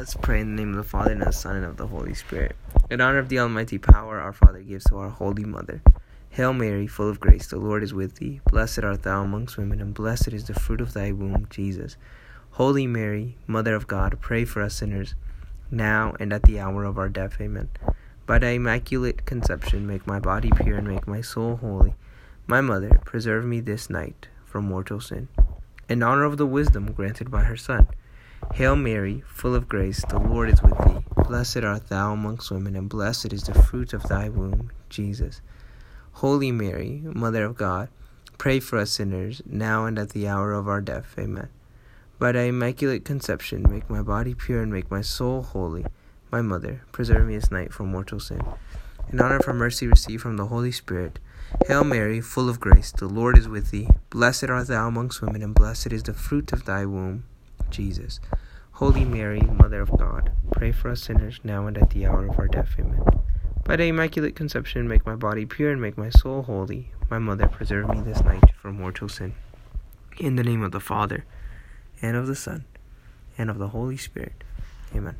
Let's pray in the name of the Father, and of the Son, and of the Holy Spirit. In honor of the almighty power our Father gives to our Holy Mother. Hail Mary, full of grace, the Lord is with thee. Blessed art thou amongst women, and blessed is the fruit of thy womb, Jesus. Holy Mary, Mother of God, pray for us sinners, now and at the hour of our death. Amen. By thy immaculate conception, make my body pure and make my soul holy. My Mother, preserve me this night from mortal sin. In honor of the wisdom granted by her Son, Hail Mary, full of grace, the Lord is with thee. Blessed art thou amongst women, and blessed is the fruit of thy womb, Jesus. Holy Mary, Mother of God, pray for us sinners, now and at the hour of our death. Amen. By thy immaculate conception, make my body pure and make my soul holy. My Mother, preserve me this night from mortal sin. In honor for mercy received from the Holy Spirit, Hail Mary, full of grace, the Lord is with thee. Blessed art thou amongst women, and blessed is the fruit of thy womb, Jesus. Holy Mary, Mother of God, pray for us sinners now and at the hour of our death. Amen. By the Immaculate Conception, make my body pure and make my soul holy. My Mother, preserve me this night from mortal sin. In the name of the Father, and of the Son, and of the Holy Spirit. Amen.